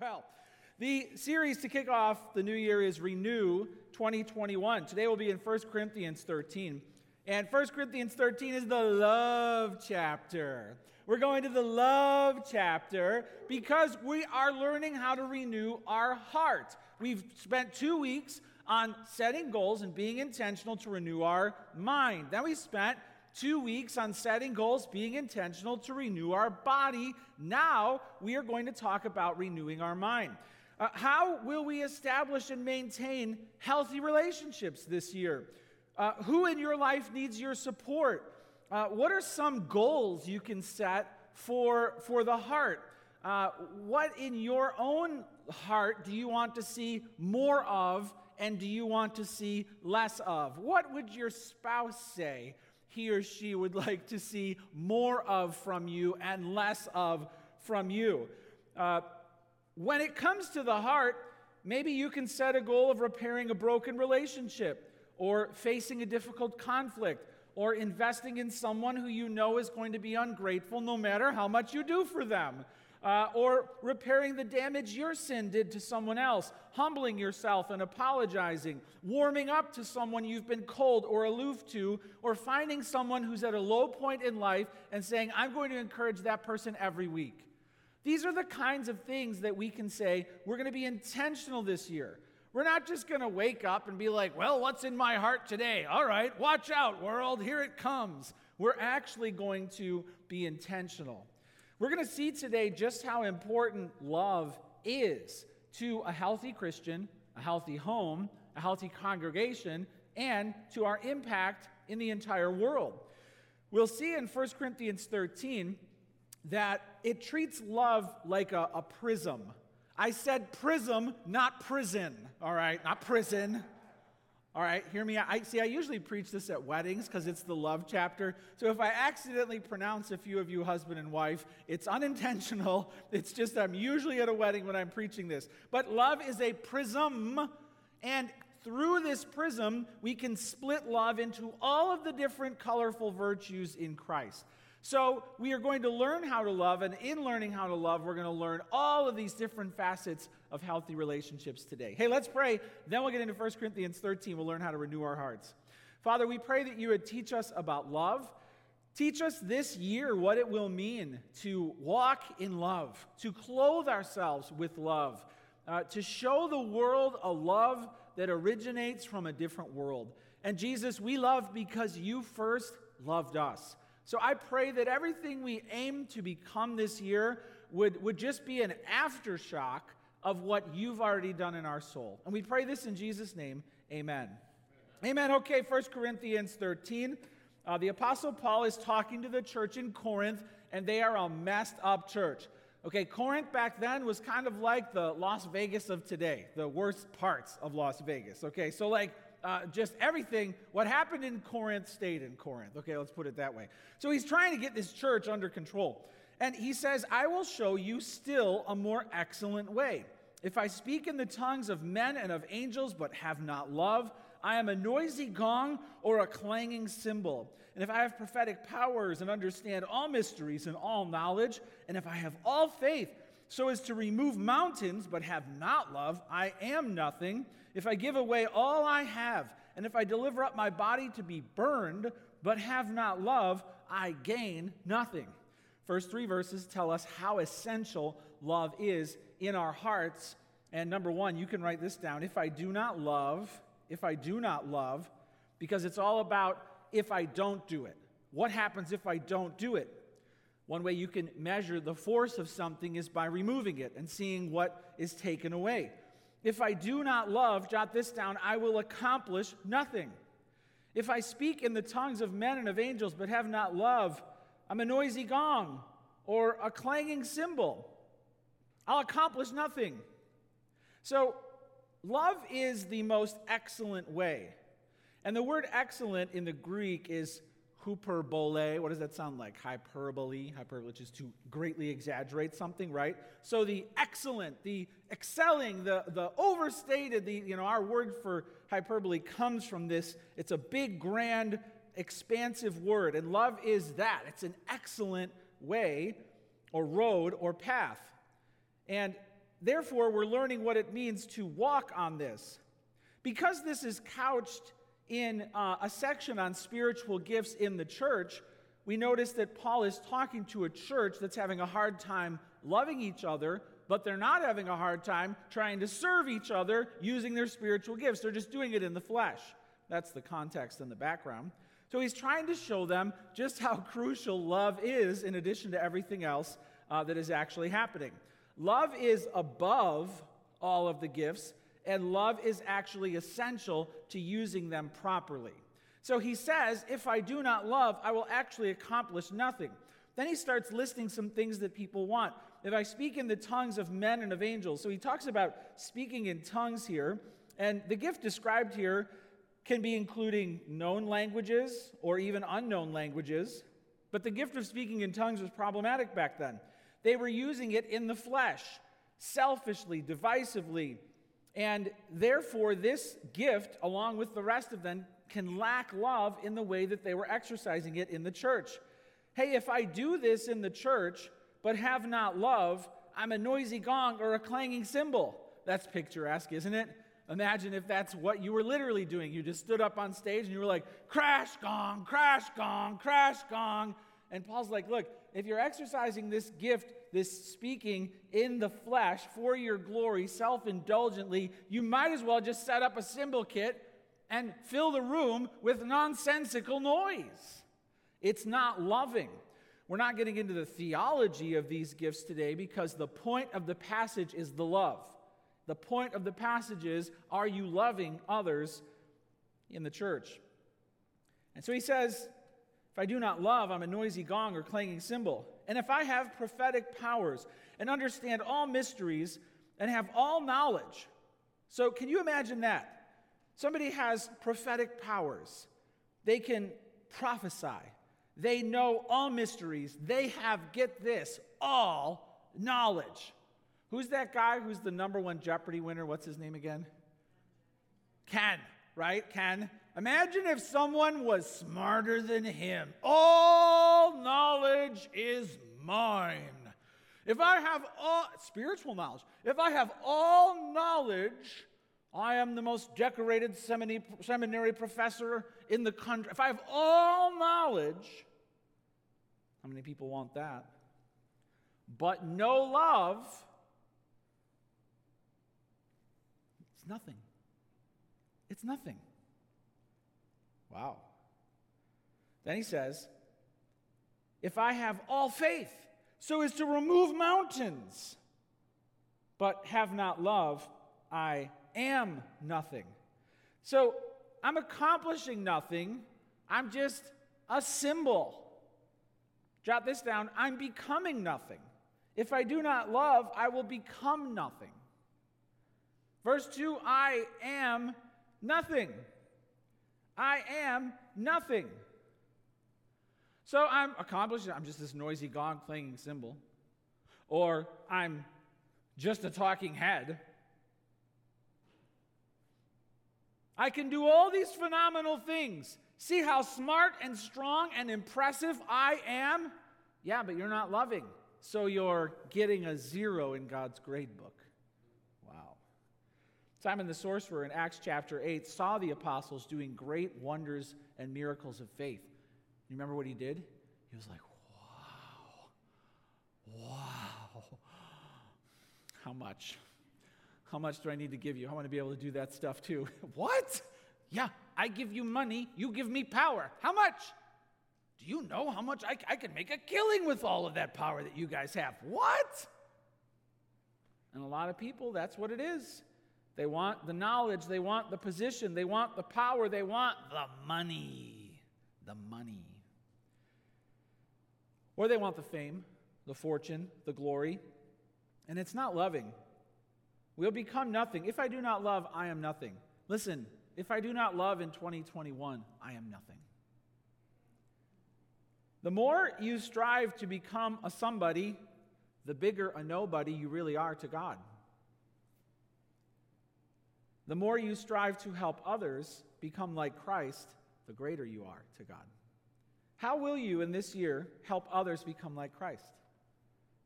Well, the series to kick off the new year is Renew 2021. Today we'll be in 1 Corinthians 13. And 1 Corinthians 13 is the love chapter. We're going to the love chapter because we are learning how to renew our heart. We've spent two weeks on setting goals and being intentional to renew our mind. Then we spent two weeks on setting goals, being intentional to renew our body. Now we are going to talk about renewing our mind. Uh, how will we establish and maintain healthy relationships this year? Uh, who in your life needs your support? Uh, what are some goals you can set for, for the heart? Uh, what in your own heart do you want to see more of and do you want to see less of? What would your spouse say he or she would like to see more of from you and less of from you. Uh, when it comes to the heart, maybe you can set a goal of repairing a broken relationship or facing a difficult conflict or investing in someone who you know is going to be ungrateful no matter how much you do for them uh, or repairing the damage your sin did to someone else, humbling yourself and apologizing, warming up to someone you've been cold or aloof to, or finding someone who's at a low point in life and saying, I'm going to encourage that person every week. These are the kinds of things that we can say we're going to be intentional this year. We're not just going to wake up and be like, well, what's in my heart today? All right, watch out, world, here it comes. We're actually going to be intentional. We're going to see today just how important love is to a healthy Christian, a healthy home, a healthy congregation, and to our impact in the entire world. We'll see in 1 Corinthians 13 that it treats love like a, a prism. I said prism, not prison, all right? Not prison. All right, hear me. I see I usually preach this at weddings because it's the love chapter. So if I accidentally pronounce a few of you husband and wife, it's unintentional. It's just I'm usually at a wedding when I'm preaching this. But love is a prism, and through this prism, we can split love into all of the different colorful virtues in Christ. So, we are going to learn how to love, and in learning how to love, we're going to learn all of these different facets of healthy relationships today. Hey, let's pray. Then we'll get into 1 Corinthians 13. We'll learn how to renew our hearts. Father, we pray that you would teach us about love. Teach us this year what it will mean to walk in love, to clothe ourselves with love, uh, to show the world a love that originates from a different world. And Jesus, we love because you first loved us. So I pray that everything we aim to become this year would, would just be an aftershock of what you've already done in our soul. And we pray this in Jesus' name. Amen. Amen. amen. Okay, 1 Corinthians 13. Uh, the Apostle Paul is talking to the church in Corinth, and they are a messed up church. Okay, Corinth back then was kind of like the Las Vegas of today, the worst parts of Las Vegas. Okay, so like uh, just everything, what happened in Corinth stayed in Corinth. Okay, let's put it that way. So he's trying to get this church under control. And he says, I will show you still a more excellent way. If I speak in the tongues of men and of angels, but have not love, I am a noisy gong or a clanging cymbal. And if I have prophetic powers and understand all mysteries and all knowledge, and if I have all faith so as to remove mountains, but have not love, I am nothing. If I give away all I have, and if I deliver up my body to be burned, but have not love, I gain nothing. First three verses tell us how essential love is in our hearts. And number one, you can write this down. If I do not love, if I do not love, because it's all about if I don't do it. What happens if I don't do it? One way you can measure the force of something is by removing it and seeing what is taken away. If I do not love, jot this down, I will accomplish nothing. If I speak in the tongues of men and of angels but have not love, I'm a noisy gong or a clanging cymbal. I'll accomplish nothing. So, love is the most excellent way. And the word excellent in the Greek is hyperbole. What does that sound like? Hyperbole, hyperbole, which is to greatly exaggerate something, right? So the excellent, the excelling, the, the overstated, the, you know, our word for hyperbole comes from this. It's a big, grand, expansive word. And love is that. It's an excellent way or road or path. And therefore, we're learning what it means to walk on this. Because this is couched in uh, a section on spiritual gifts in the church, we notice that Paul is talking to a church that's having a hard time loving each other, but they're not having a hard time trying to serve each other using their spiritual gifts. They're just doing it in the flesh. That's the context and the background. So he's trying to show them just how crucial love is in addition to everything else uh, that is actually happening. Love is above all of the gifts, and love is actually essential to using them properly. So he says, If I do not love, I will actually accomplish nothing. Then he starts listing some things that people want. If I speak in the tongues of men and of angels. So he talks about speaking in tongues here. And the gift described here can be including known languages or even unknown languages. But the gift of speaking in tongues was problematic back then. They were using it in the flesh, selfishly, divisively. And therefore, this gift, along with the rest of them, can lack love in the way that they were exercising it in the church. Hey, if I do this in the church, but have not love, I'm a noisy gong or a clanging cymbal. That's picturesque, isn't it? Imagine if that's what you were literally doing. You just stood up on stage and you were like, crash gong, crash gong, crash gong. And Paul's like, look, if you're exercising this gift, this speaking in the flesh for your glory, self indulgently, you might as well just set up a cymbal kit and fill the room with nonsensical noise. It's not loving. We're not getting into the theology of these gifts today because the point of the passage is the love. The point of the passage is are you loving others in the church? And so he says, if I do not love, I'm a noisy gong or clanging cymbal. And if I have prophetic powers and understand all mysteries and have all knowledge. So, can you imagine that? Somebody has prophetic powers. They can prophesy. They know all mysteries. They have, get this, all knowledge. Who's that guy who's the number one Jeopardy winner? What's his name again? Ken, right? Ken. Imagine if someone was smarter than him. All knowledge is mine. If I have all spiritual knowledge, if I have all knowledge, I am the most decorated seminary, seminary professor in the country. If I have all knowledge, how many people want that? But no love, it's nothing. It's nothing. Wow. Then he says, If I have all faith so as to remove mountains, but have not love, I am nothing. So I'm accomplishing nothing. I'm just a cymbal. Jot this down I'm becoming nothing. If I do not love, I will become nothing. Verse 2 I am nothing. I am nothing. So I'm accomplishing, I'm just this noisy gong clanging cymbal. Or I'm just a talking head. I can do all these phenomenal things. See how smart and strong and impressive I am? Yeah, but you're not loving. So you're getting a zero in God's grade book. Simon the sorcerer in Acts chapter 8 saw the apostles doing great wonders and miracles of faith. You remember what he did? He was like, wow, wow. How much? How much do I need to give you? I want to be able to do that stuff too. what? Yeah, I give you money, you give me power. How much? Do you know how much I, I can make a killing with all of that power that you guys have? What? And a lot of people, that's what it is. They want the knowledge, they want the position, they want the power, they want the money. The money. Or they want the fame, the fortune, the glory. And it's not loving. We'll become nothing. If I do not love, I am nothing. Listen, if I do not love in 2021, I am nothing. The more you strive to become a somebody, the bigger a nobody you really are to God. The more you strive to help others become like Christ, the greater you are to God. How will you in this year help others become like Christ?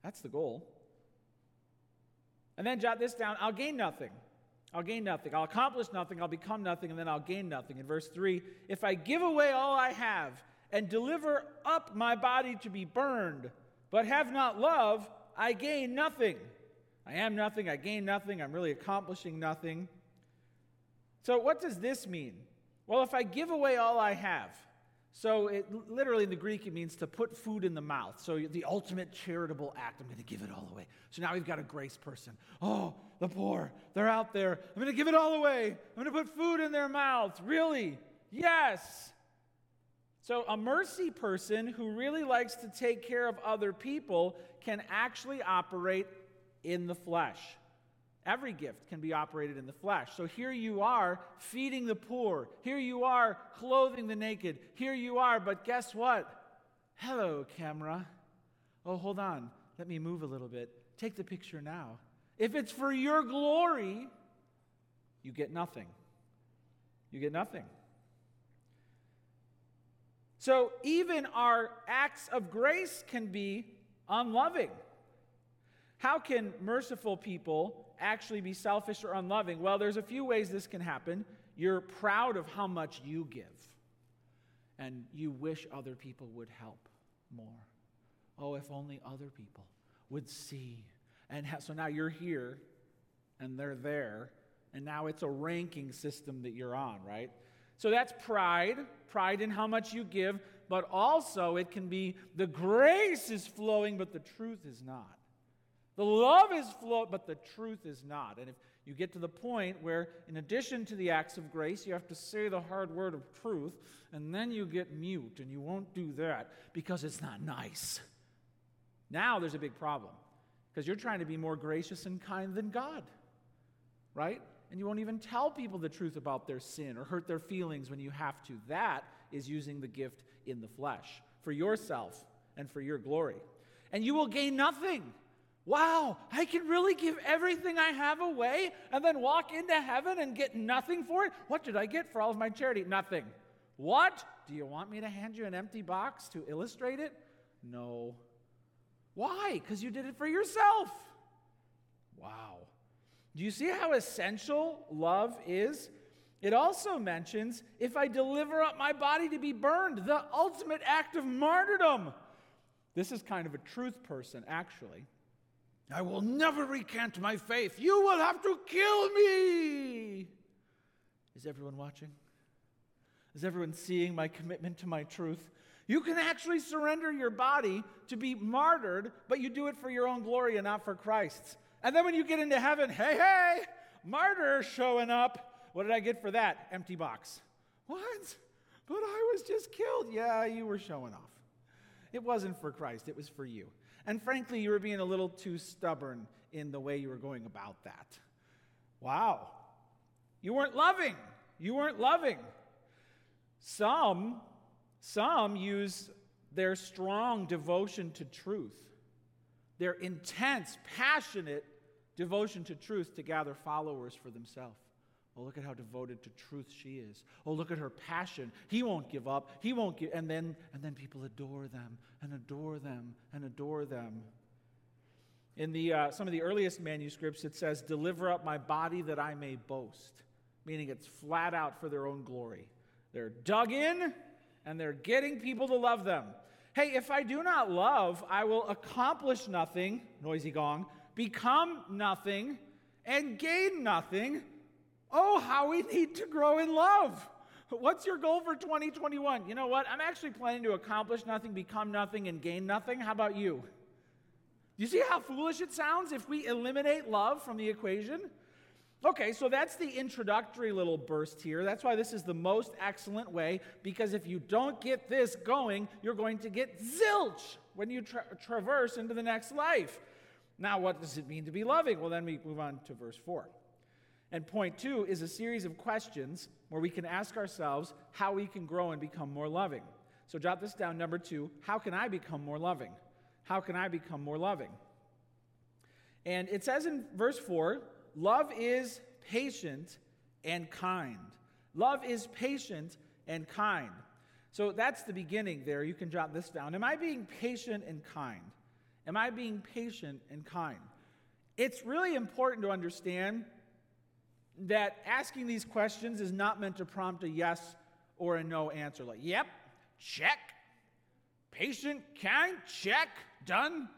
That's the goal. And then jot this down I'll gain nothing. I'll gain nothing. I'll accomplish nothing. I'll become nothing, and then I'll gain nothing. In verse 3, if I give away all I have and deliver up my body to be burned, but have not love, I gain nothing. I am nothing. I gain nothing. I'm really accomplishing nothing. So, what does this mean? Well, if I give away all I have, so it literally in the Greek it means to put food in the mouth. So the ultimate charitable act, I'm going to give it all away. So now we've got a grace person. Oh, the poor, they're out there. I'm going to give it all away. I'm going to put food in their mouths. Really? Yes. So a mercy person who really likes to take care of other people can actually operate in the flesh. Every gift can be operated in the flesh. So here you are feeding the poor. Here you are clothing the naked. Here you are, but guess what? Hello, camera. Oh, hold on. Let me move a little bit. Take the picture now. If it's for your glory, you get nothing. You get nothing. So even our acts of grace can be unloving. How can merciful people actually be selfish or unloving? Well, there's a few ways this can happen. You're proud of how much you give, and you wish other people would help more. Oh, if only other people would see. And ha- so now you're here, and they're there, and now it's a ranking system that you're on, right? So that's pride, pride in how much you give, but also it can be the grace is flowing, but the truth is not. The love is flow, but the truth is not. And if you get to the point where, in addition to the acts of grace, you have to say the hard word of truth, and then you get mute, and you won't do that because it's not nice. Now there's a big problem because you're trying to be more gracious and kind than God, right? And you won't even tell people the truth about their sin or hurt their feelings when you have to. That is using the gift in the flesh for yourself and for your glory. And you will gain nothing Wow, I can really give everything I have away and then walk into heaven and get nothing for it? What did I get for all of my charity? Nothing. What? Do you want me to hand you an empty box to illustrate it? No. Why? Because you did it for yourself. Wow. Do you see how essential love is? It also mentions if I deliver up my body to be burned, the ultimate act of martyrdom. This is kind of a truth person, actually. I will never recant my faith. You will have to kill me. Is everyone watching? Is everyone seeing my commitment to my truth? You can actually surrender your body to be martyred, but you do it for your own glory and not for Christ's. And then when you get into heaven, hey, hey, martyr showing up. What did I get for that? Empty box. What? But I was just killed. Yeah, you were showing off. It wasn't for Christ, it was for you. And frankly, you were being a little too stubborn in the way you were going about that. Wow. You weren't loving. You weren't loving. Some, some use their strong devotion to truth, their intense, passionate devotion to truth to gather followers for themselves. Oh, look at how devoted to truth she is. Oh, look at her passion. He won't give up. He won't give. And then, and then people adore them and adore them and adore them. In the, uh, some of the earliest manuscripts, it says, Deliver up my body that I may boast, meaning it's flat out for their own glory. They're dug in and they're getting people to love them. Hey, if I do not love, I will accomplish nothing, noisy gong, become nothing, and gain nothing. Oh, how we need to grow in love. What's your goal for 2021? You know what? I'm actually planning to accomplish nothing, become nothing, and gain nothing. How about you? Do you see how foolish it sounds if we eliminate love from the equation? Okay, so that's the introductory little burst here. That's why this is the most excellent way, because if you don't get this going, you're going to get zilch when you tra- traverse into the next life. Now, what does it mean to be loving? Well, then we move on to verse 4. And point two is a series of questions where we can ask ourselves how we can grow and become more loving. So jot this down. Number two, how can I become more loving? How can I become more loving? And it says in verse 4 love is patient and kind. Love is patient and kind. So that's the beginning there. You can jot this down. Am I being patient and kind? Am I being patient and kind? It's really important to understand that asking these questions is not meant to prompt a yes or a no answer. Like, yep, check. Patient, kind, check, done.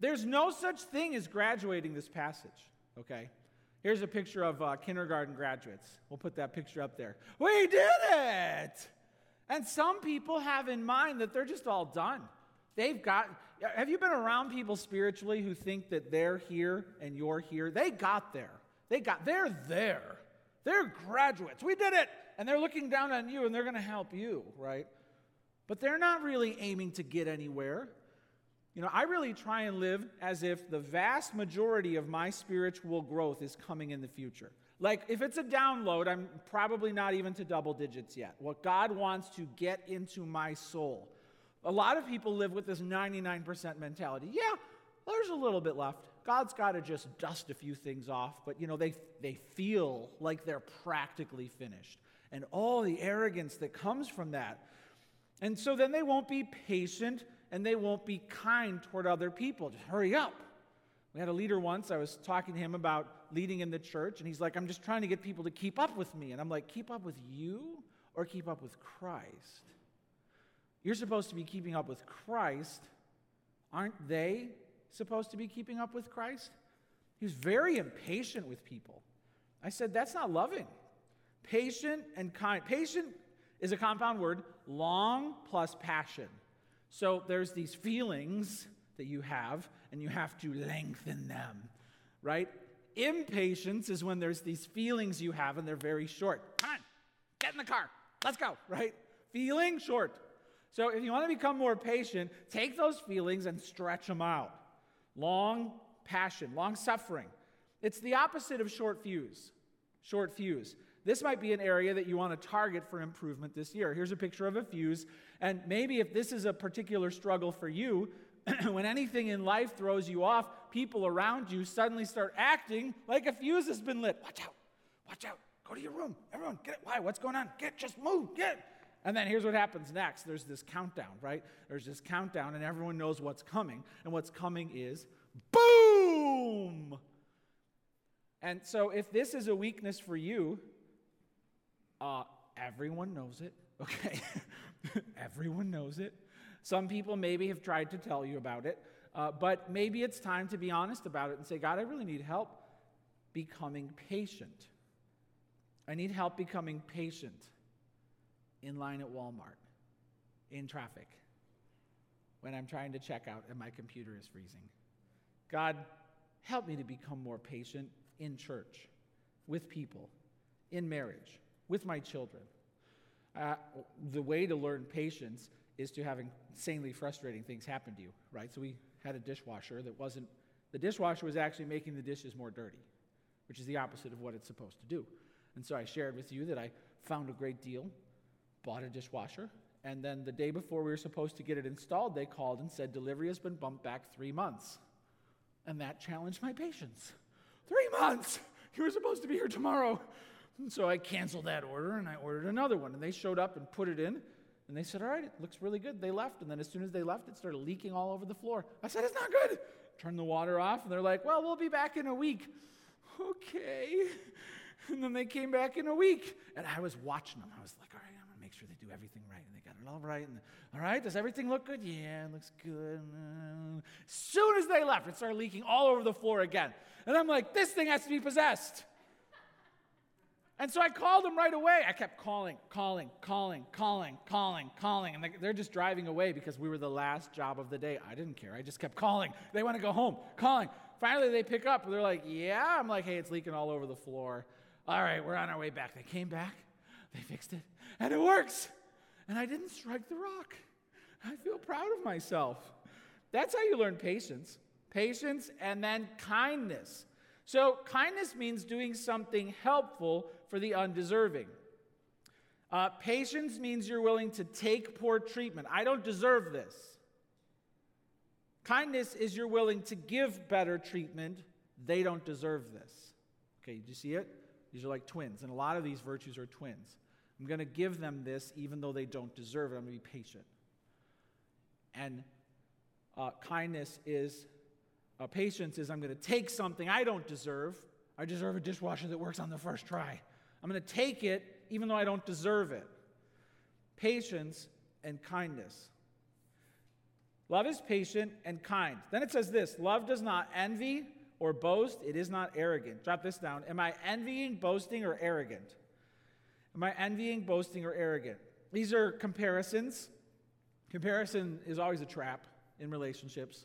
There's no such thing as graduating this passage, okay? Here's a picture of uh, kindergarten graduates. We'll put that picture up there. We did it! And some people have in mind that they're just all done. They've got, have you been around people spiritually who think that they're here and you're here? They got there. They got, they're there. They're graduates. We did it. And they're looking down on you and they're going to help you, right? But they're not really aiming to get anywhere. You know, I really try and live as if the vast majority of my spiritual growth is coming in the future. Like, if it's a download, I'm probably not even to double digits yet. What God wants to get into my soul. A lot of people live with this 99% mentality. Yeah, there's a little bit left. God's got to just dust a few things off, but you know, they, they feel like they're practically finished. And all the arrogance that comes from that. And so then they won't be patient and they won't be kind toward other people. Just hurry up. We had a leader once, I was talking to him about leading in the church, and he's like, I'm just trying to get people to keep up with me. And I'm like, keep up with you or keep up with Christ? You're supposed to be keeping up with Christ. Aren't they supposed to be keeping up with Christ? He was very impatient with people. I said, That's not loving. Patient and kind. Patient is a compound word, long plus passion. So there's these feelings that you have, and you have to lengthen them, right? Impatience is when there's these feelings you have, and they're very short. Come on, get in the car, let's go, right? Feeling short. So if you want to become more patient, take those feelings and stretch them out. Long passion, long suffering. It's the opposite of short fuse. Short fuse. This might be an area that you want to target for improvement this year. Here's a picture of a fuse. And maybe if this is a particular struggle for you, when anything in life throws you off, people around you suddenly start acting like a fuse has been lit. Watch out. Watch out. Go to your room. Everyone, get it. Why? What's going on? Get, just move. Get. And then here's what happens next there's this countdown, right? There's this countdown, and everyone knows what's coming. And what's coming is boom! And so if this is a weakness for you, uh, everyone knows it, okay? everyone knows it. Some people maybe have tried to tell you about it, uh, but maybe it's time to be honest about it and say, God, I really need help becoming patient. I need help becoming patient in line at Walmart, in traffic, when I'm trying to check out and my computer is freezing. God, help me to become more patient in church, with people, in marriage, with my children. Uh, the way to learn patience is to have insanely frustrating things happen to you, right? So we had a dishwasher that wasn't, the dishwasher was actually making the dishes more dirty, which is the opposite of what it's supposed to do. And so I shared with you that I found a great deal bought a dishwasher, and then the day before we were supposed to get it installed, they called and said delivery has been bumped back three months. And that challenged my patience. Three months! You were supposed to be here tomorrow. And so I canceled that order and I ordered another one. And they showed up and put it in. And they said, All right, it looks really good. They left. And then as soon as they left, it started leaking all over the floor. I said, It's not good. Turned the water off. And they're like, Well, we'll be back in a week. Okay. And then they came back in a week. And I was watching them. I was like, All right, make sure they do everything right. And they got it all right. And, all right, does everything look good? Yeah, it looks good. Uh, as soon as they left, it started leaking all over the floor again. And I'm like, this thing has to be possessed. And so I called them right away. I kept calling, calling, calling, calling, calling, calling. And they're just driving away because we were the last job of the day. I didn't care. I just kept calling. They want to go home, calling. Finally, they pick up. They're like, yeah. I'm like, hey, it's leaking all over the floor. All right, we're on our way back. They came back. They fixed it, and it works. And I didn't strike the rock. I feel proud of myself. That's how you learn patience. Patience and then kindness. So, kindness means doing something helpful for the undeserving. Uh, patience means you're willing to take poor treatment. I don't deserve this. Kindness is you're willing to give better treatment. They don't deserve this. Okay, did you see it? These are like twins, and a lot of these virtues are twins. I'm going to give them this even though they don't deserve it. I'm going to be patient. And uh, kindness is Uh, patience is I'm going to take something I don't deserve. I deserve a dishwasher that works on the first try. I'm going to take it even though I don't deserve it. Patience and kindness. Love is patient and kind. Then it says this love does not envy or boast, it is not arrogant. Drop this down. Am I envying, boasting, or arrogant? Am I envying, boasting, or arrogant? These are comparisons. Comparison is always a trap in relationships.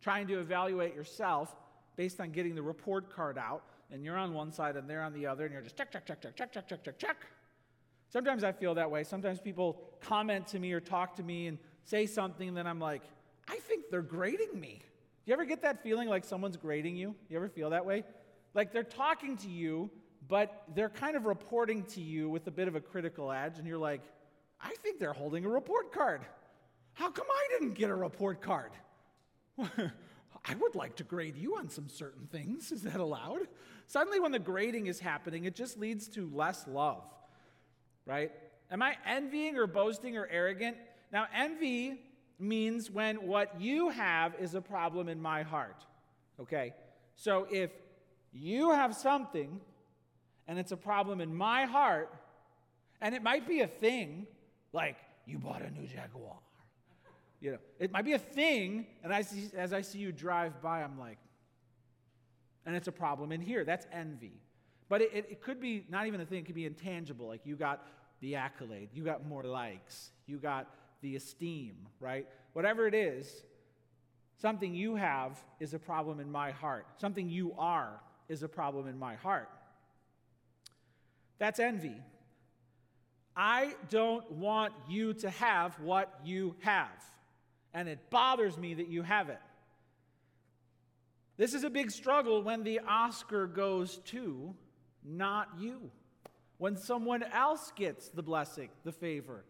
Trying to evaluate yourself based on getting the report card out, and you're on one side and they're on the other, and you're just check, check, check, check, check, check, check, check, check. Sometimes I feel that way. Sometimes people comment to me or talk to me and say something, and then I'm like, I think they're grading me. Do you ever get that feeling like someone's grading you? You ever feel that way? Like they're talking to you, but they're kind of reporting to you with a bit of a critical edge, and you're like, I think they're holding a report card. How come I didn't get a report card? I would like to grade you on some certain things. Is that allowed? Suddenly, when the grading is happening, it just leads to less love, right? Am I envying or boasting or arrogant? Now, envy means when what you have is a problem in my heart, okay? So if you have something and it's a problem in my heart, and it might be a thing like you bought a new Jaguar. You know, it might be a thing, and I see, as I see you drive by, I'm like, and it's a problem in here. That's envy. But it, it, it could be not even a thing, it could be intangible. Like you got the accolade, you got more likes, you got the esteem, right? Whatever it is, something you have is a problem in my heart. Something you are is a problem in my heart. That's envy. I don't want you to have what you have. And it bothers me that you have it. This is a big struggle when the Oscar goes to not you. When someone else gets the blessing, the favor,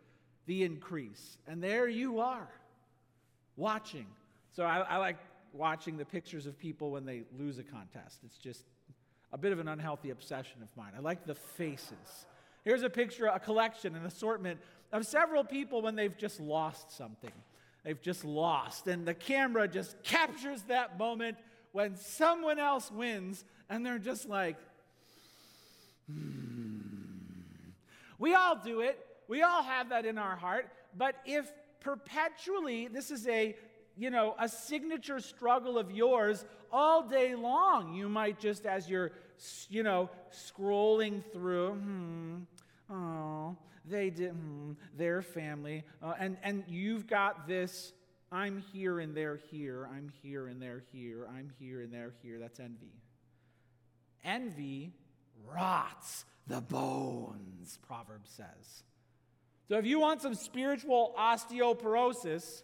the increase. And there you are, watching. So I, I like watching the pictures of people when they lose a contest. It's just a bit of an unhealthy obsession of mine. I like the faces. Here's a picture, a collection, an assortment of several people when they've just lost something. They've just lost. And the camera just captures that moment when someone else wins, and they're just like, hmm. We all do it. We all have that in our heart. But if perpetually this is a you know, a signature struggle of yours all day long. You might just, as you're, you know, scrolling through, hmm, oh, they did, hmm, their family, uh, and, and you've got this, I'm here and they're here, I'm here and they're here, I'm here and they're here. That's envy. Envy rots the bones, Proverbs says. So if you want some spiritual osteoporosis,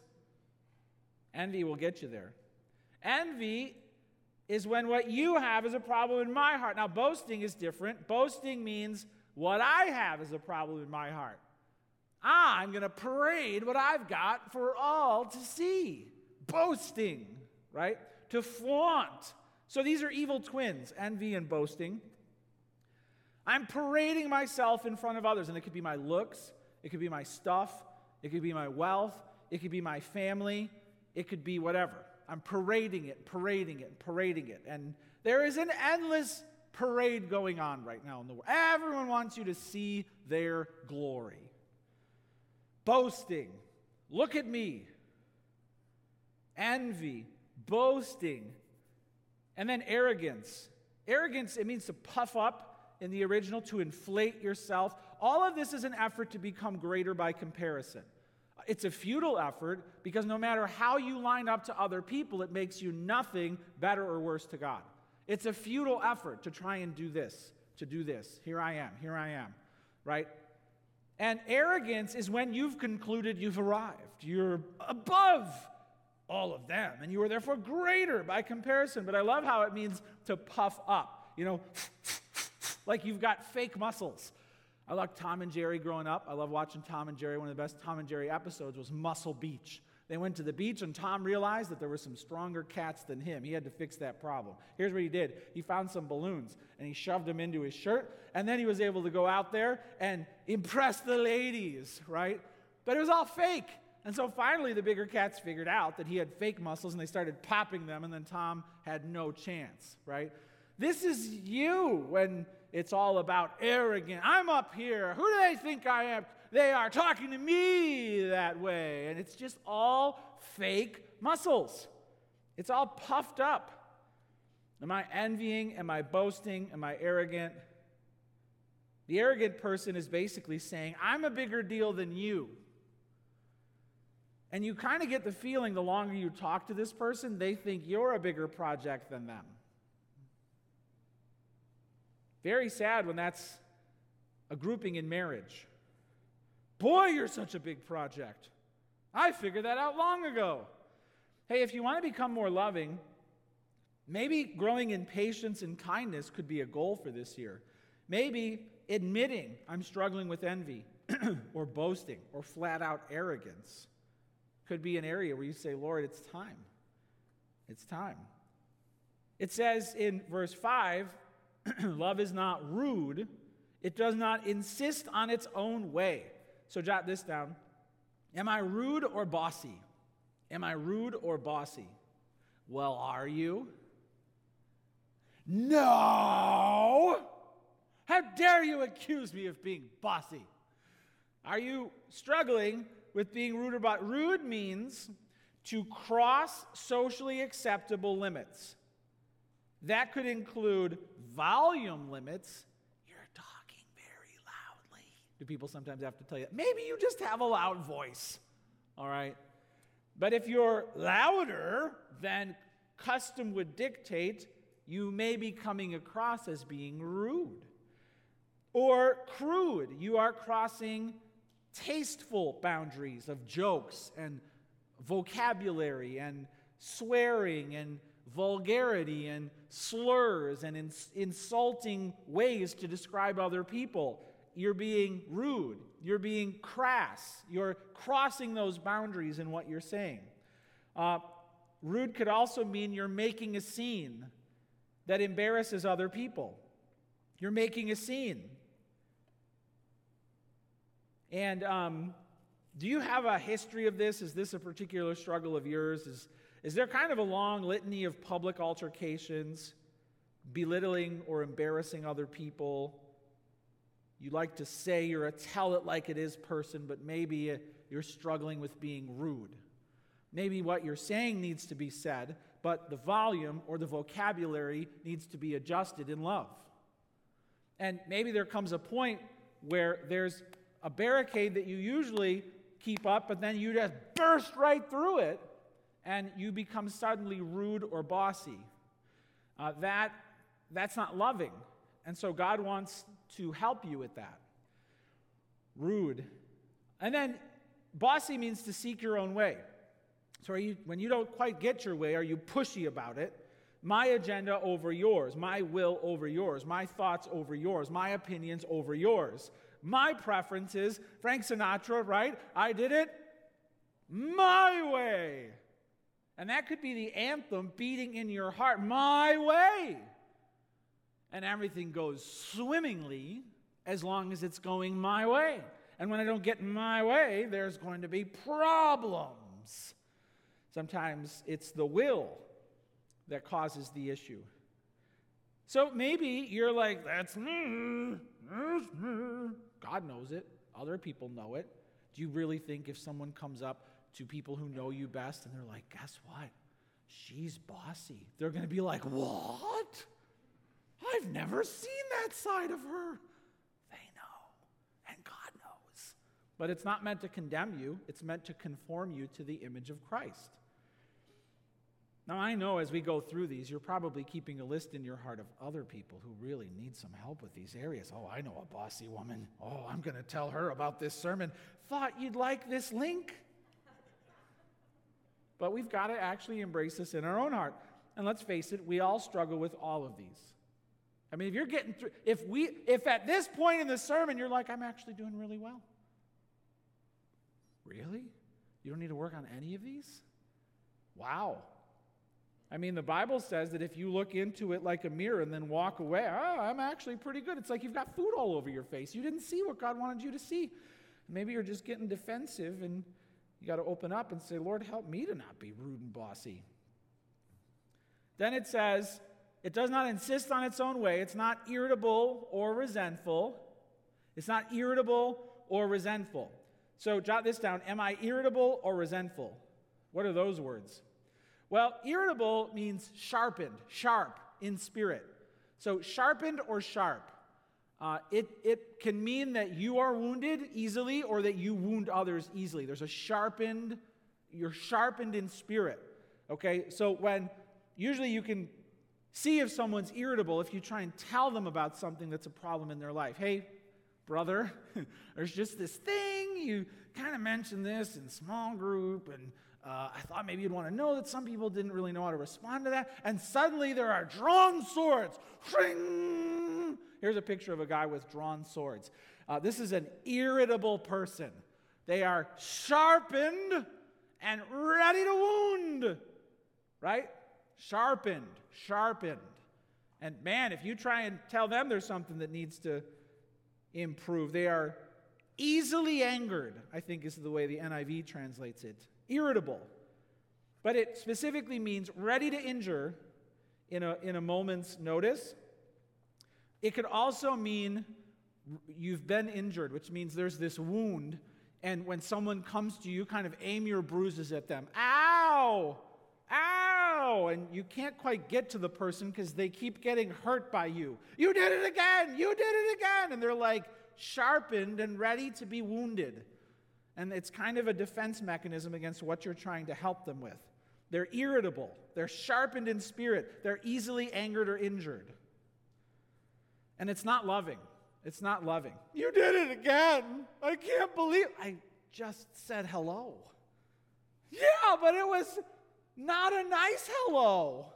envy will get you there. Envy is when what you have is a problem in my heart. Now, boasting is different. Boasting means what I have is a problem in my heart. I'm going to parade what I've got for all to see. Boasting, right? To flaunt. So these are evil twins, envy and boasting. I'm parading myself in front of others, and it could be my looks, it could be my stuff, it could be my wealth, it could be my family, it could be whatever. I'm parading it, parading it, parading it. And there is an endless parade going on right now in the world. Everyone wants you to see their glory. Boasting, look at me. Envy, boasting, and then arrogance. Arrogance, it means to puff up in the original, to inflate yourself. All of this is an effort to become greater by comparison. It's a futile effort because no matter how you line up to other people, it makes you nothing better or worse to God. It's a futile effort to try and do this, to do this. Here I am, here I am, right? And arrogance is when you've concluded you've arrived. You're above all of them, and you are therefore greater by comparison. But I love how it means to puff up, you know, like you've got fake muscles. I loved Tom and Jerry growing up. I love watching Tom and Jerry. One of the best Tom and Jerry episodes was Muscle Beach. They went to the beach, and Tom realized that there were some stronger cats than him. He had to fix that problem. Here's what he did he found some balloons, and he shoved them into his shirt, and then he was able to go out there and impress the ladies, right? But it was all fake. And so finally, the bigger cats figured out that he had fake muscles and they started popping them, and then Tom had no chance, right? This is you when it's all about arrogant. I'm up here. Who do they think I am? They are talking to me that way. And it's just all fake muscles. It's all puffed up. Am I envying? Am I boasting? Am I arrogant? The arrogant person is basically saying, I'm a bigger deal than you. And you kind of get the feeling the longer you talk to this person, they think you're a bigger project than them. Very sad when that's a grouping in marriage. Boy, you're such a big project. I figured that out long ago. Hey, if you want to become more loving, maybe growing in patience and kindness could be a goal for this year. Maybe admitting I'm struggling with envy or boasting or flat out arrogance could be an area where you say, Lord, it's time. It's time. It says in verse 5 love is not rude, it does not insist on its own way. So jot this down. Am I rude or bossy? Am I rude or bossy? Well, are you? No! How dare you accuse me of being bossy? Are you struggling with being rude or bossy? Rude means to cross socially acceptable limits. That could include volume limits. You're talking very loudly. Do people sometimes have to tell you, maybe you just have a loud voice? All right. But if you're louder than custom would dictate, you may be coming across as being rude or crude. You are crossing tasteful boundaries of jokes and vocabulary and swearing and vulgarity and slurs and ins- insulting ways to describe other people. You're being rude. You're being crass. You're crossing those boundaries in what you're saying. Uh, rude could also mean you're making a scene that embarrasses other people. You're making a scene. And um, do you have a history of this? Is this a particular struggle of yours? Is, is there kind of a long litany of public altercations, belittling or embarrassing other people? You like to say you're a tell it like it is person, but maybe you're struggling with being rude. Maybe what you're saying needs to be said, but the volume or the vocabulary needs to be adjusted in love. And maybe there comes a point where there's a barricade that you usually keep up, but then you just burst right through it and you become suddenly rude or bossy. Uh, that, that's not loving. And so God wants to help you with that. Rude. And then bossy means to seek your own way. So you, when you don't quite get your way, are you pushy about it? My agenda over yours, my will over yours, my thoughts over yours, my opinions over yours. My preference is Frank Sinatra, right? I did it my way. And that could be the anthem beating in your heart, my way. And everything goes swimmingly as long as it's going my way. And when I don't get my way, there's going to be problems. Sometimes it's the will that causes the issue. So maybe you're like, that's me. That's me. God knows it. Other people know it. Do you really think if someone comes up to people who know you best and they're like, guess what? She's bossy. They're going to be like, what? I've never seen that side of her. They know, and God knows. But it's not meant to condemn you, it's meant to conform you to the image of Christ. Now, I know as we go through these, you're probably keeping a list in your heart of other people who really need some help with these areas. Oh, I know a bossy woman. Oh, I'm going to tell her about this sermon. Thought you'd like this link. But we've got to actually embrace this in our own heart. And let's face it, we all struggle with all of these. I mean, if you're getting through, if we, if at this point in the sermon you're like, I'm actually doing really well. Really? You don't need to work on any of these? Wow. I mean, the Bible says that if you look into it like a mirror and then walk away, oh, I'm actually pretty good. It's like you've got food all over your face. You didn't see what God wanted you to see. Maybe you're just getting defensive and You got to open up and say, Lord, help me to not be rude and bossy. Then it says, it does not insist on its own way. It's not irritable or resentful. It's not irritable or resentful. So jot this down. Am I irritable or resentful? What are those words? Well, irritable means sharpened, sharp in spirit. So sharpened or sharp. Uh, it, it can mean that you are wounded easily or that you wound others easily. There's a sharpened, you're sharpened in spirit. Okay, so when usually you can see if someone's irritable if you try and tell them about something that's a problem in their life. Hey, brother, there's just this thing. You kind of mentioned this in small group, and uh, I thought maybe you'd want to know that some people didn't really know how to respond to that. And suddenly there are drawn swords. Here's a picture of a guy with drawn swords. Uh, this is an irritable person. They are sharpened and ready to wound, right? Sharpened, sharpened. And man, if you try and tell them there's something that needs to improve, they are easily angered, I think is the way the NIV translates it. Irritable. But it specifically means ready to injure in a, in a moment's notice. It could also mean you've been injured, which means there's this wound, and when someone comes to you, kind of aim your bruises at them. Ow! Ow! And you can't quite get to the person because they keep getting hurt by you. You did it again! You did it again! And they're like sharpened and ready to be wounded. And it's kind of a defense mechanism against what you're trying to help them with. They're irritable, they're sharpened in spirit, they're easily angered or injured. And it's not loving. It's not loving. You did it again. I can't believe I just said hello. Yeah, but it was not a nice hello.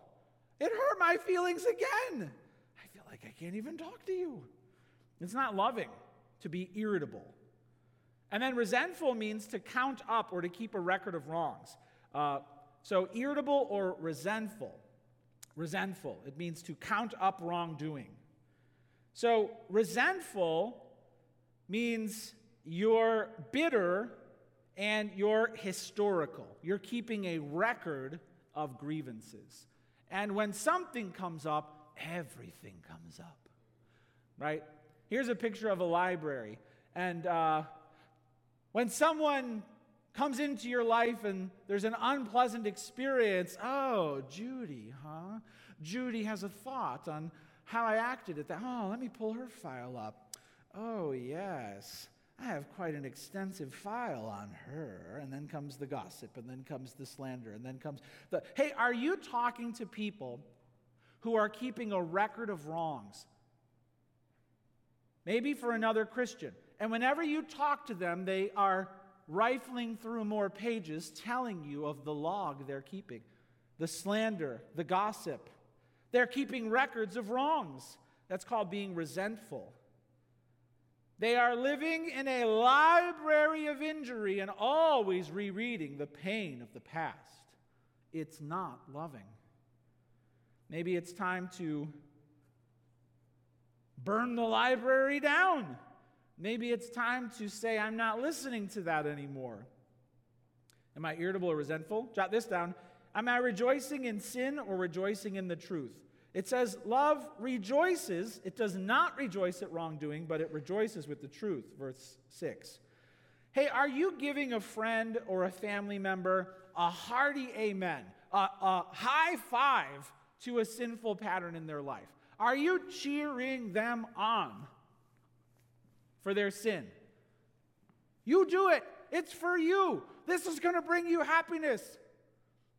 It hurt my feelings again. I feel like I can't even talk to you. It's not loving to be irritable. And then resentful means to count up or to keep a record of wrongs. Uh, so irritable or resentful. Resentful, it means to count up wrongdoing. So resentful means you're bitter and you're historical. You're keeping a record of grievances. And when something comes up, everything comes up. Right? Here's a picture of a library. And uh, when someone comes into your life and there's an unpleasant experience, oh, Judy, huh? Judy has a thought on how I acted at that. Oh, let me pull her file up. Oh, yes. I have quite an extensive file on her. And then comes the gossip, and then comes the slander, and then comes the. Hey, are you talking to people who are keeping a record of wrongs? Maybe for another Christian. And whenever you talk to them, they are rifling through more pages telling you of the log they're keeping, the slander, the gossip. They're keeping records of wrongs. That's called being resentful. They are living in a library of injury and always rereading the pain of the past. It's not loving. Maybe it's time to burn the library down. Maybe it's time to say, I'm not listening to that anymore. Am I irritable or resentful? Jot this down. Am I rejoicing in sin or rejoicing in the truth? It says, Love rejoices. It does not rejoice at wrongdoing, but it rejoices with the truth. Verse 6. Hey, are you giving a friend or a family member a hearty amen, a, a high five to a sinful pattern in their life? Are you cheering them on? for their sin. You do it. It's for you. This is going to bring you happiness.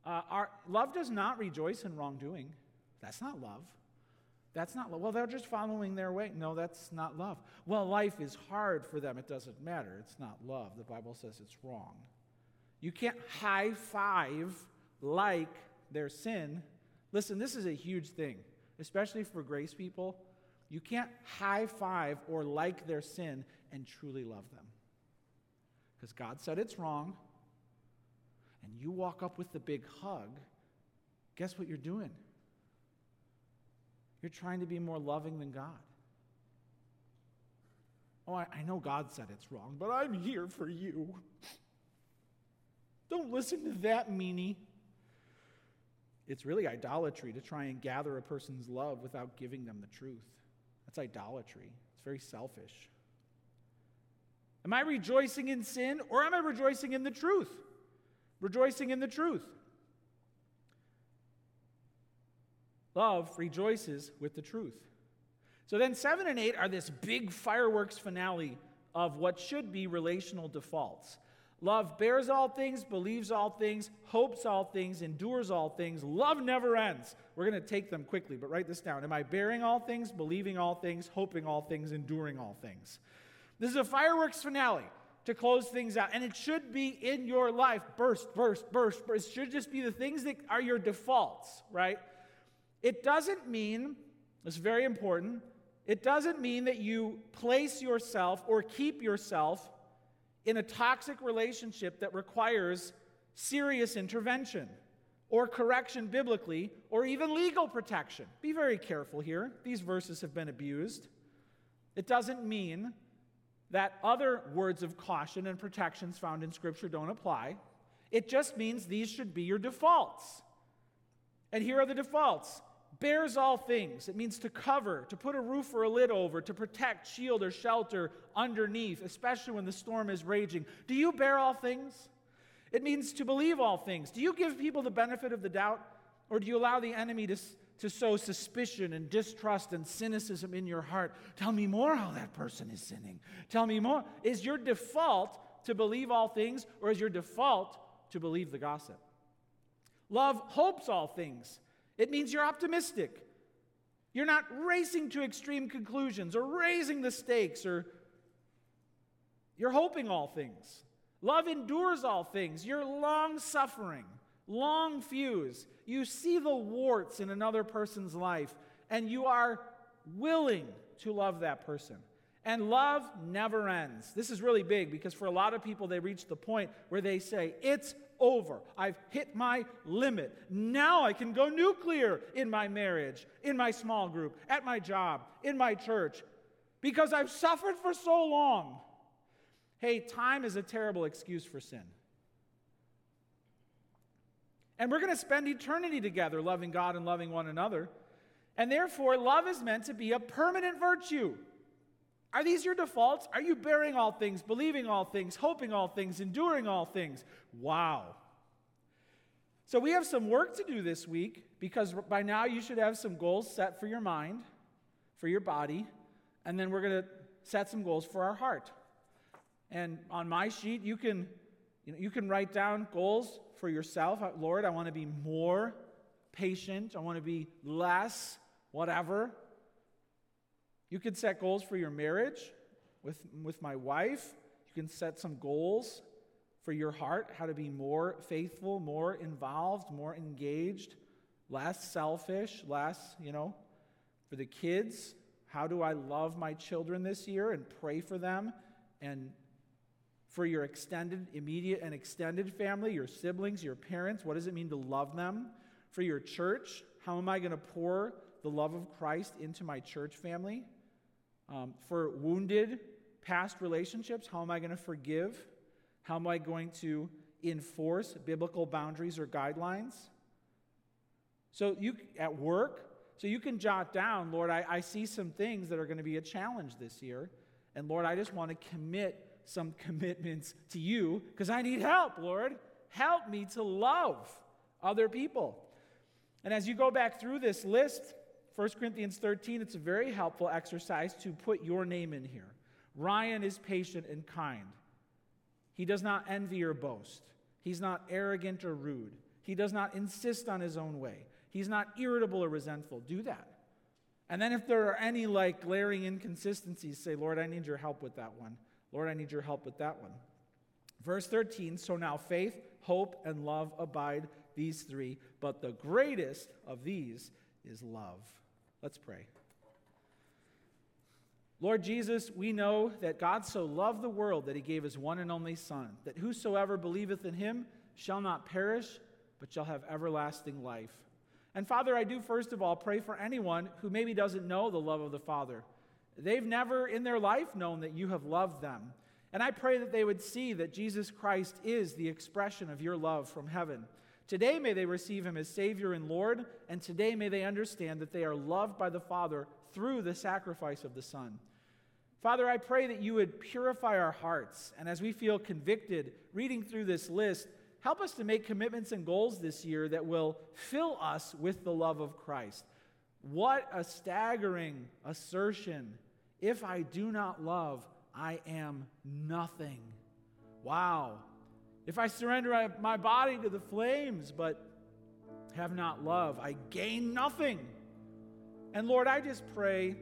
Uh, our, love does not rejoice in wrongdoing. That's not love. That's not love. Well, they're just following their way. No, that's not love. Well, life is hard for them. It doesn't matter. It's not love. The Bible says it's wrong. You can't high five like their sin. Listen, this is a huge thing, especially for grace people. You can't high five or like their sin and truly love them. Because God said it's wrong, and you walk up with the big hug, guess what you're doing? You're trying to be more loving than God. Oh, I, I know God said it's wrong, but I'm here for you. Don't listen to that meanie. It's really idolatry to try and gather a person's love without giving them the truth. That's idolatry. It's very selfish. Am I rejoicing in sin or am I rejoicing in the truth? Rejoicing in the truth. Love rejoices with the truth. So then, seven and eight are this big fireworks finale of what should be relational defaults. Love bears all things, believes all things, hopes all things, endures all things. Love never ends. We're going to take them quickly, but write this down. Am I bearing all things, believing all things, hoping all things, enduring all things? This is a fireworks finale to close things out. And it should be in your life burst, burst, burst, burst. It should just be the things that are your defaults, right? It doesn't mean, it's very important, it doesn't mean that you place yourself or keep yourself in a toxic relationship that requires serious intervention or correction biblically or even legal protection. Be very careful here. These verses have been abused. It doesn't mean that other words of caution and protections found in Scripture don't apply. It just means these should be your defaults. And here are the defaults bears all things. It means to cover, to put a roof or a lid over, to protect, shield, or shelter underneath, especially when the storm is raging. Do you bear all things? It means to believe all things. Do you give people the benefit of the doubt, or do you allow the enemy to to sow suspicion and distrust and cynicism in your heart. Tell me more how that person is sinning. Tell me more. Is your default to believe all things, or is your default to believe the gossip? Love hopes all things. It means you're optimistic. You're not racing to extreme conclusions or raising the stakes or you're hoping all things. Love endures all things. You're long suffering long fuse. You see the warts in another person's life, and you are willing to love that person. And love never ends. This is really big because for a lot of people, they reach the point where they say, It's over. I've hit my limit. Now I can go nuclear in my marriage, in my small group, at my job, in my church, because I've suffered for so long. Hey, time is a terrible excuse for sin. And we're going to spend eternity together, loving God and loving one another. And therefore, love is meant to be a permanent virtue. Are these your defaults? Are you bearing all things, believing all things, hoping all things, enduring all things? Wow. So, we have some work to do this week because by now you should have some goals set for your mind, for your body, and then we're going to set some goals for our heart. And on my sheet, you can, you, know, you can write down goals for yourself. Lord, I want to be more patient. I want to be less, whatever. You can set goals for your marriage with, with my wife. You can set some goals for your heart, how to be more faithful, more involved, more engaged, less selfish, less, you know, for the kids. How do I love my children this year and pray for them and for your extended, immediate, and extended family, your siblings, your parents? What does it mean to love them? For your church, how am I going to pour the love of Christ into my church family? Um, for wounded past relationships, how am I going to forgive? How am I going to enforce biblical boundaries or guidelines? So you at work, so you can jot down, Lord, I, I see some things that are going to be a challenge this year. And Lord, I just want to commit some commitments to you because I need help, Lord. Help me to love other people. And as you go back through this list, 1 Corinthians 13, it's a very helpful exercise to put your name in here. Ryan is patient and kind. He does not envy or boast. He's not arrogant or rude. He does not insist on his own way. He's not irritable or resentful. Do that. And then if there are any like glaring inconsistencies, say, Lord, I need your help with that one. Lord, I need your help with that one. Verse 13 So now faith, hope, and love abide, these three, but the greatest of these is love. Let's pray. Lord Jesus, we know that God so loved the world that he gave his one and only Son, that whosoever believeth in him shall not perish, but shall have everlasting life. And Father, I do first of all pray for anyone who maybe doesn't know the love of the Father They've never in their life known that you have loved them. And I pray that they would see that Jesus Christ is the expression of your love from heaven. Today, may they receive him as Savior and Lord, and today may they understand that they are loved by the Father through the sacrifice of the Son. Father, I pray that you would purify our hearts, and as we feel convicted reading through this list, help us to make commitments and goals this year that will fill us with the love of Christ. What a staggering assertion. If I do not love, I am nothing. Wow. If I surrender my body to the flames but have not love, I gain nothing. And Lord, I just pray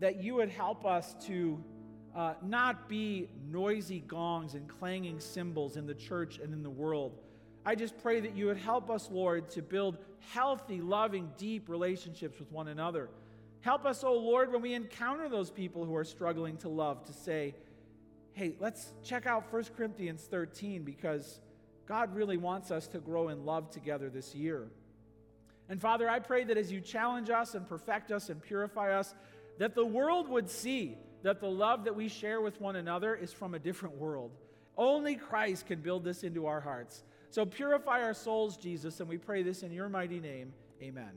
that you would help us to uh, not be noisy gongs and clanging cymbals in the church and in the world. I just pray that you would help us, Lord, to build healthy, loving, deep relationships with one another. Help us, oh Lord, when we encounter those people who are struggling to love, to say, hey, let's check out 1 Corinthians 13 because God really wants us to grow in love together this year. And Father, I pray that as you challenge us and perfect us and purify us, that the world would see that the love that we share with one another is from a different world. Only Christ can build this into our hearts. So purify our souls, Jesus, and we pray this in your mighty name. Amen.